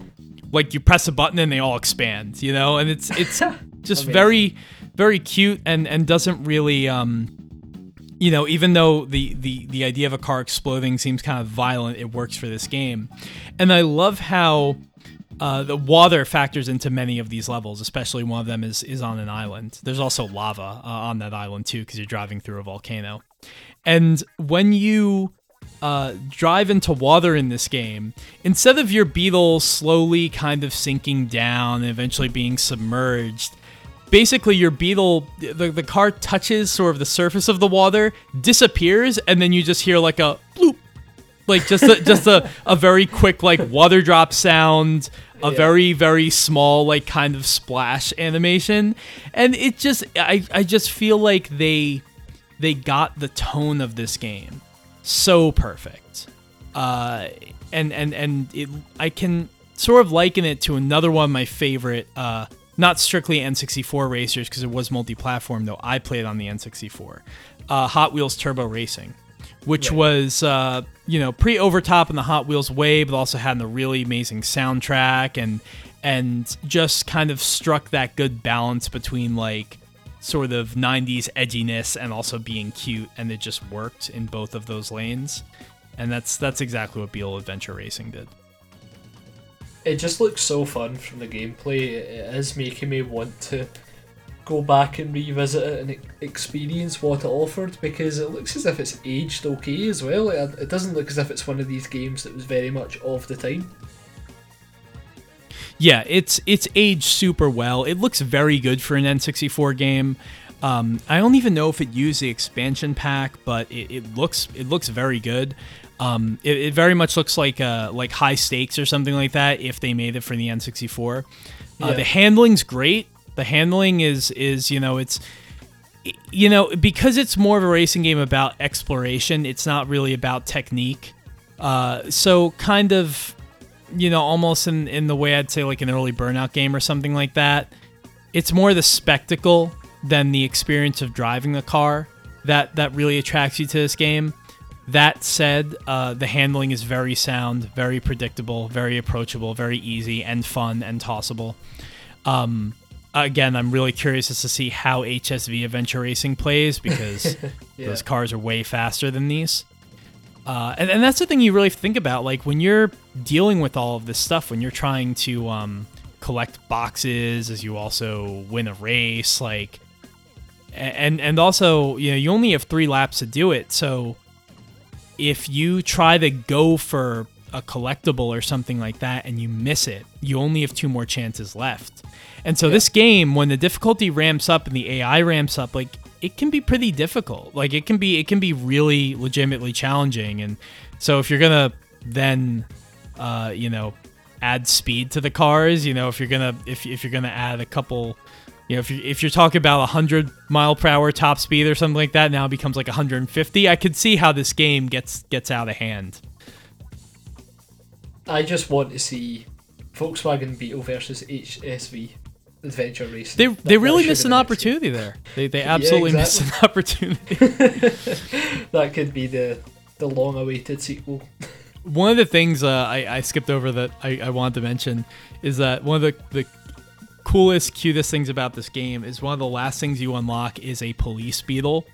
like you press a button and they all expand, you know? And it's it's just very very cute and and doesn't really um you know, even though the, the the idea of a car exploding seems kind of violent, it works for this game. And I love how uh, the water factors into many of these levels, especially one of them is is on an island. There's also lava uh, on that island too, because you're driving through a volcano. And when you uh, drive into water in this game, instead of your Beetle slowly kind of sinking down and eventually being submerged, basically your Beetle, the, the car touches sort of the surface of the water, disappears, and then you just hear like a bloop. Like just a, just a, a very quick like water drop sound, a Yeah. very very small like kind of splash animation, and it just I, I just feel like they they got the tone of this game so perfect. Uh, and and and it, I can sort of liken it to another one of my favorite, uh, not strictly N64 racers because it was multi-platform though. I played on the N64, uh, Hot Wheels Turbo Racing, which was uh, you know pretty over top in the Hot Wheels way, but also had a really amazing soundtrack and and just kind of struck that good balance between like sort of 90s edginess and also being cute and it just worked in both of those lanes and that's that's exactly what Beetle Adventure Racing did. It just looks so fun from the gameplay. It is making me want to go back and revisit it and experience what it offered because it looks as if it's aged okay as well. It, it doesn't look as if it's one of these games that was very much of the time. Yeah, it's it's aged super well. It looks very good for an N64 game. Um, I don't even know if it used the expansion pack, but it, it looks it looks very good. Um, it, it very much looks like uh, like high stakes or something like that if they made it for the N64. Uh, Yeah. the handling's great. The handling is is you know it's you know because it's more of a racing game about exploration. It's not really about technique. Uh, so kind of you know, almost in, in the way I'd say like an early burnout game or something like that. It's more the spectacle than the experience of driving the car that that really attracts you to this game. That said, uh, the handling is very sound, very predictable, very approachable, very easy and fun and tossable. Um, again, I'm really curious as to see how HSV Adventure Racing plays because Yeah. those cars are way faster than these. Uh, and, and that's the thing you really think about. Like when you're dealing with all of this stuff, when you're trying to um, collect boxes as you also win a race, like, and and also you know you only have three laps to do it. So if you try to go for a collectible or something like that and you miss it, you only have two more chances left. And so this game, when the difficulty ramps up and the AI ramps up, like it can be pretty difficult. Like it can be it can be really legitimately challenging. And so if you're gonna then uh, you know, add speed to the cars, you know, if you're gonna if if you're gonna add a couple you know, if you if you're talking about 100 mile per hour top speed or something like that, now it becomes like 150. I could see how this game gets gets out of hand. I just want to see Volkswagen Beetle versus HSV Adventure Racing. They they really missed an opportunity there. They they absolutely missed an opportunity. that could be the the long awaited sequel. one of the things uh, I, I skipped over that I, I wanted to mention is that one of the, the coolest, cutest things about this game is one of the last things you unlock is a police beetle.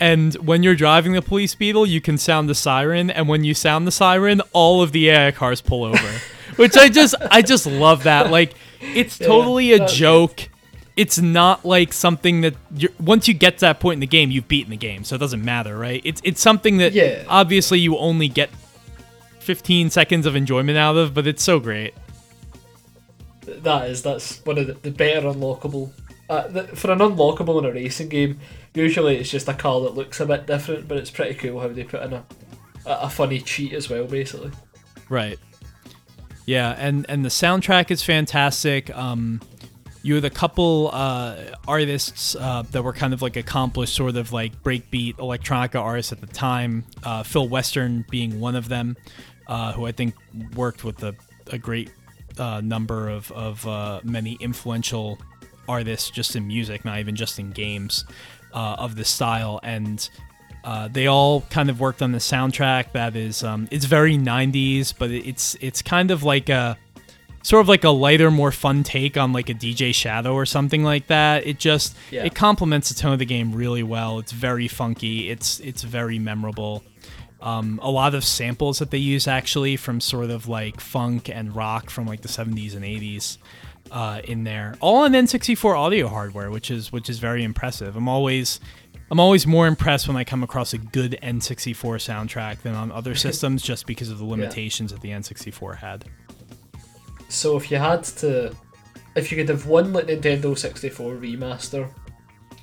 And when you're driving the police beetle, you can sound the siren, and when you sound the siren, all of the AI cars pull over. Which I just I just love that. Like it's Yeah, totally a that's joke. It's not like something that you're, once you get to that point in the game, you've beaten the game, so it doesn't matter, right? It's it's something that Yeah. obviously you only get 15 seconds of enjoyment out of, but it's so great. That is that's one of the, the better unlockable. Uh, the, for an unlockable in a racing game, usually it's just a car that looks a bit different, but it's pretty cool how they put in a a, funny cheat as well, basically. Right. Yeah, and and the soundtrack is fantastic. Um, you had a couple uh, artists uh, that were kind of like accomplished, sort of like breakbeat electronica artists at the time. Uh, Phil Western being one of them, uh, who I think worked with a, a great uh, number of of uh, many influential artists just in music, not even just in games, of this style. And they all kind of worked on the soundtrack that is um, it's very 90s, but it's it's kind of like a sort of like a lighter, more fun take on like a DJ Shadow or something like that. It just yeah. it complements the tone of the game really well. It's very funky. It's it's very memorable. Um, a lot of samples that they use actually from sort of like funk and rock from like the 70s and 80s uh, in there, all on N64 audio hardware, which is which is very impressive. I'm always I'm always more impressed when I come across a good N64 soundtrack than on other systems, just because of the limitations yeah. that the N64 had. So if you had to, if you could have one like Nintendo 64 remaster,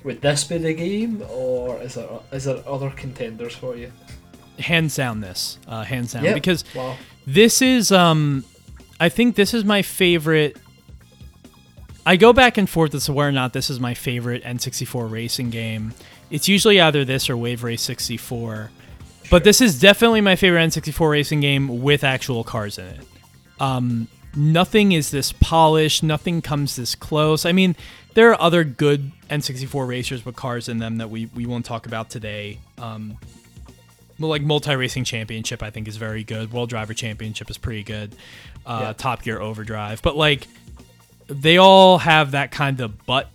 would this be the game, or is there is there other contenders for you? Hands down, this uh, hands down yep. because wow. this is um, I think this is my favorite. I go back and forth as to whether or not this is my favorite N64 racing game. It's usually either this or Wave Race 64. Sure. But this is definitely my favorite N64 racing game with actual cars in it. Um, nothing is this polished, nothing comes this close. I mean, there are other good N64 racers with cars in them that we, we won't talk about today. Um, like multi racing championship, I think is very good. World Driver Championship is pretty good. Uh, yeah. Top Gear Overdrive, but like they all have that kind of butt,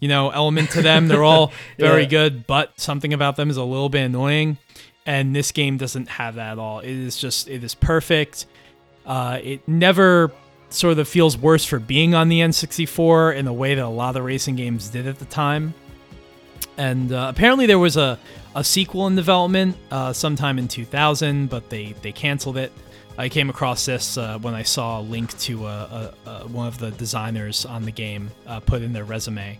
you know, element to them. They're all very yeah. good, but something about them is a little bit annoying. And this game doesn't have that at all. It is just it is perfect. Uh, it never sort of feels worse for being on the N64 in the way that a lot of the racing games did at the time. And uh, apparently there was a, a sequel in development uh, sometime in 2000, but they, they canceled it. I came across this uh, when I saw a link to a, one of the designers on the game uh, put in their resume.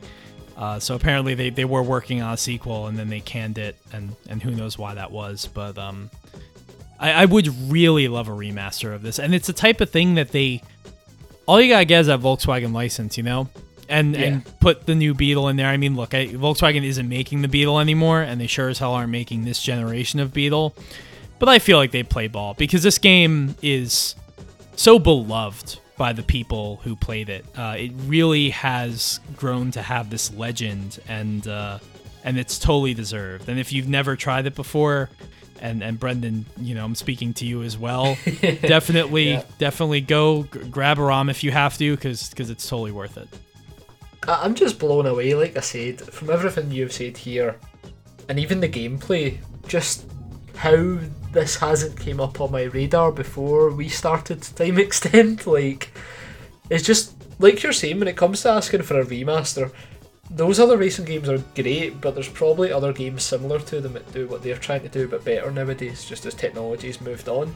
Uh, so apparently they, they were working on a sequel and then they canned it, and, and who knows why that was. But um, I, I would really love a remaster of this, and it's the type of thing that they all you gotta get is that Volkswagen license, you know, and yeah. and put the new Beetle in there. I mean, look, I, Volkswagen isn't making the Beetle anymore, and they sure as hell aren't making this generation of Beetle. But I feel like they play ball because this game is so beloved by the people who played it. Uh, it really has grown to have this legend, and uh, and it's totally deserved. And if you've never tried it before, and and Brendan, you know, I'm speaking to you as well. definitely, yeah. definitely go g- grab a ROM if you have to, because because it's totally worth it. I'm just blown away, like I said, from everything you've said here, and even the gameplay. Just how this hasn't came up on my radar before we started Time Extend. Like, it's just like you're saying when it comes to asking for a remaster those other racing games are great, but there's probably other games similar to them that do what they're trying to do but better nowadays, just as technology's moved on.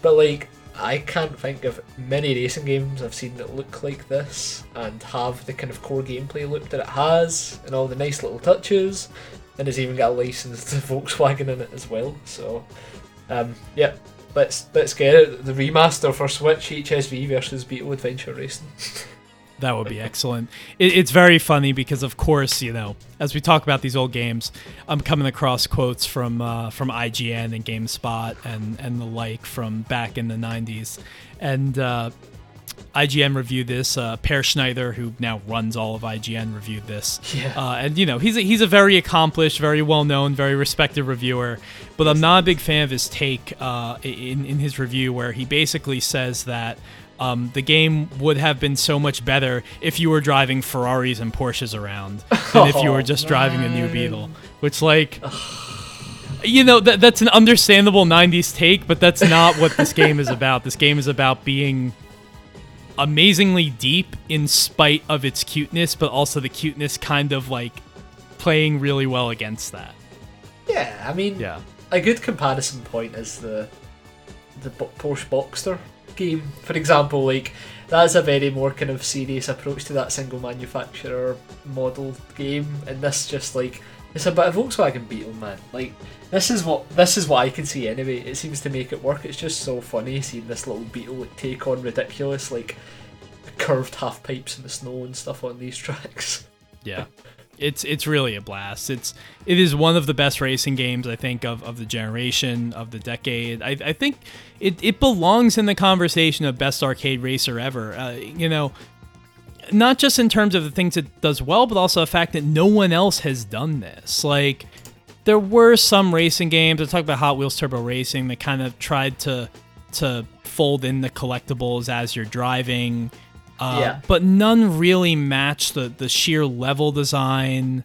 But like, I can't think of many racing games I've seen that look like this and have the kind of core gameplay loop that it has and all the nice little touches, and it's even got a license to Volkswagen in it as well. So, um, yeah, let's let's get it. The remaster for Switch HSV versus Beetle Adventure Racing. That would be excellent. It, it's very funny because, of course, you know, as we talk about these old games, I'm coming across quotes from uh, from IGN and GameSpot and and the like from back in the '90s, and uh, IGN reviewed this. Uh, Peer Schneider, who now runs all of IGN, reviewed this. Yeah. Uh, and you know, he's a, he's a very accomplished, very well known, very respected reviewer. But I'm not a big fan of his take uh, in in his review, where he basically says that um, the game would have been so much better if you were driving Ferraris and Porsches around than if you were just oh, driving a new Beetle. Which, like, you know, that, that's an understandable 90s take, but that's not what this game is about. This game is about being amazingly deep in spite of its cuteness, but also the cuteness kind of like playing really well against that. Yeah, I mean, yeah. a good comparison point is the the Porsche Boxster game, for example, like that's a very more kind of serious approach to that single manufacturer model game, and this just like it's a bit of Volkswagen Beetle, man. Like this is what this is what I can see anyway. It seems to make it work. It's just so funny seeing this little Beetle like, take on ridiculous like curved half pipes in the snow and stuff on these tracks. Yeah. It's it's really a blast. It's it is one of the best racing games I think of, of the generation of the decade. I, I think it, it belongs in the conversation of best arcade racer ever. Uh, you know, not just in terms of the things it does well, but also the fact that no one else has done this. Like, there were some racing games. I talk about Hot Wheels Turbo Racing that kind of tried to to fold in the collectibles as you're driving. Uh, Yeah. But none really match the the sheer level design,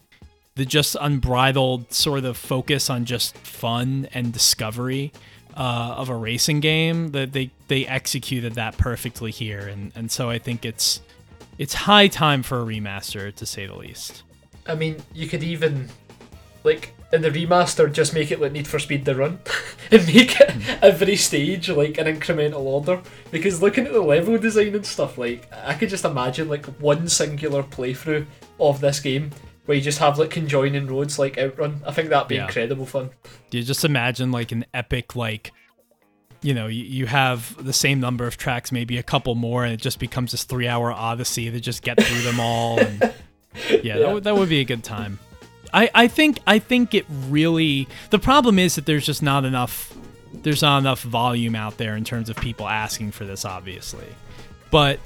the just unbridled sort of focus on just fun and discovery uh, of a racing game. That they they executed that perfectly here, and and so I think it's it's high time for a remaster to say the least. I mean, you could even like in the remaster just make it like Need for Speed the Run and make it hmm. every stage like an incremental order. Because looking at the level design and stuff, like I could just imagine like one singular playthrough of this game where you just have like conjoining roads like Outrun. I think that'd be Yeah. incredible fun. Do you just imagine like an epic like you know you, you have the same number of tracks maybe a couple more and it just becomes this three hour odyssey to just get through them all and yeah, That, would, that would be a good time I, I think i think it really the problem is that there's just not enough there's not enough volume out there in terms of people asking for this obviously but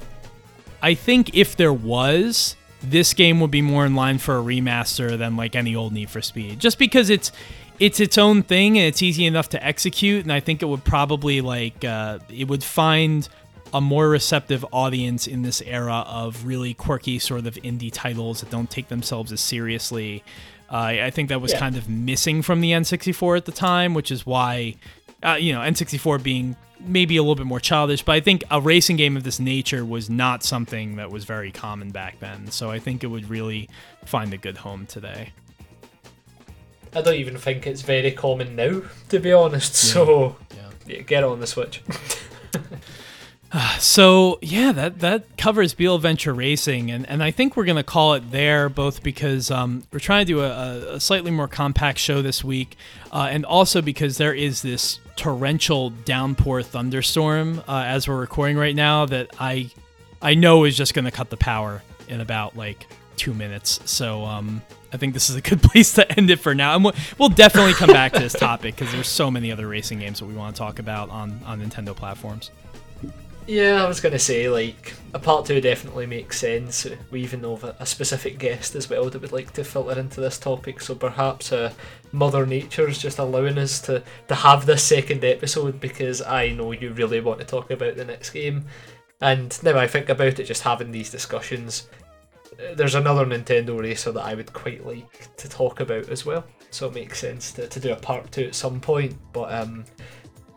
I think if there was, this game would be more in line for a remaster than like any old Need for Speed. Just because it's it's its own thing and it's easy enough to execute, and I think it would probably like uh, it would find a more receptive audience in this era of really quirky sort of indie titles that don't take themselves as seriously. Uh, I I think that was Yeah. kind of missing from the N64 at the time, which is why uh, you know, N64 being maybe a little bit more childish, but I think a racing game of this nature was not something that was very common back then. So I think it would really find a good home today. I don't even think it's very common now, to be honest. So Yeah. yeah, get on the Switch. So yeah, that that covers Beetle Adventure Racing, and, and I think we're gonna call it there, both because um, we're trying to do a, a slightly more compact show this week, uh, and also because there is this torrential downpour thunderstorm uh, as we're recording right now that I I know is just gonna cut the power in about like two minutes. So um, I think this is a good place to end it for now, and we'll, we'll definitely come back to this topic because there's so many other racing games that we want to talk about on on Nintendo platforms. Yeah, I was gonna say like a part two definitely makes sense. We even know of a, specific guest as well that would like to filter into this topic. So perhaps uh, Mother Nature's just allowing us to to have this second episode because I know you really want to talk about the next game. And now I think about it, just having these discussions, uh, there's another Nintendo racer that I would quite like to talk about as well. So it makes sense to, to do a part two at some point. But um,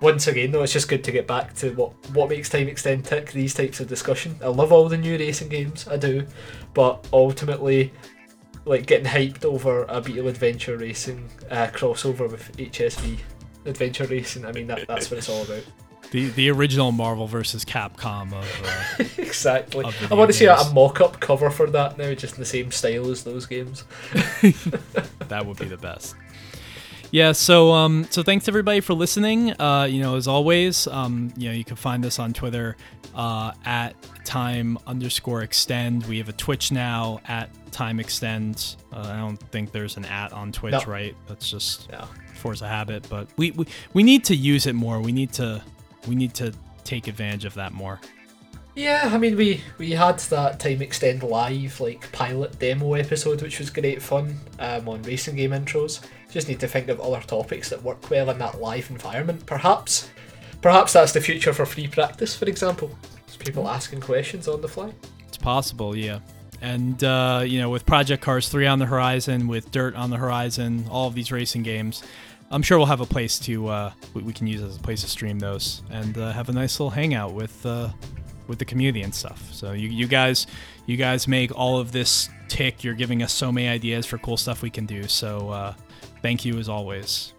once again, though, it's just good to get back to what what makes Time Extend tick. These types of discussion. I love all the new racing games, I do, but ultimately, like getting hyped over a Beetle Adventure Racing uh, crossover with HSV Adventure Racing. I mean, that, that's what it's all about. The the original Marvel versus Capcom of uh, exactly. Of I want to see a, a mock-up cover for that now, just in the same style as those games. that would be the best. Yeah, so um, so thanks everybody for listening. Uh, you know, as always, um, you know, you can find us on Twitter uh, at time underscore extend. We have a Twitch now at time extend. Uh, I don't think there's an at on Twitch, No. right? That's just Yeah. force a habit. But we, we we need to use it more. We need to we need to take advantage of that more. Yeah, I mean we we had that time extend live like pilot demo episode, which was great fun um, on racing game intros. Just need to think of other topics that work well in that live environment. Perhaps, perhaps that's the future for free practice, for example. People asking questions on the fly. It's possible, yeah. And uh, you know, with Project Cars 3 on the horizon, with Dirt on the horizon, all of these racing games, I'm sure we'll have a place to uh, we, we can use as a place to stream those and uh, have a nice little hangout with uh, with the community and stuff. So you, you guys you guys make all of this tick. You're giving us so many ideas for cool stuff we can do. So uh, thank you as always.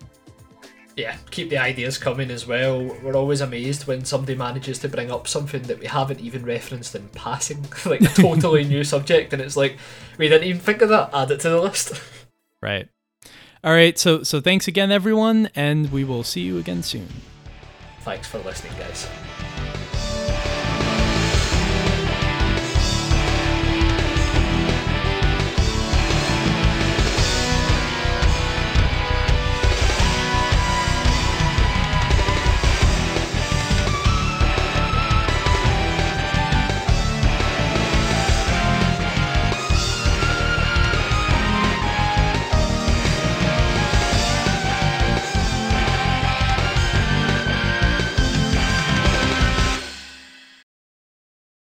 yeah, keep the ideas coming as well. We're always amazed when somebody manages to bring up something that we haven't even referenced in passing, like a totally new subject, and it's like we didn't even think of that. Add it to the list. Right. All right. So so thanks again, everyone, and we will see you again soon. Thanks for listening, guys.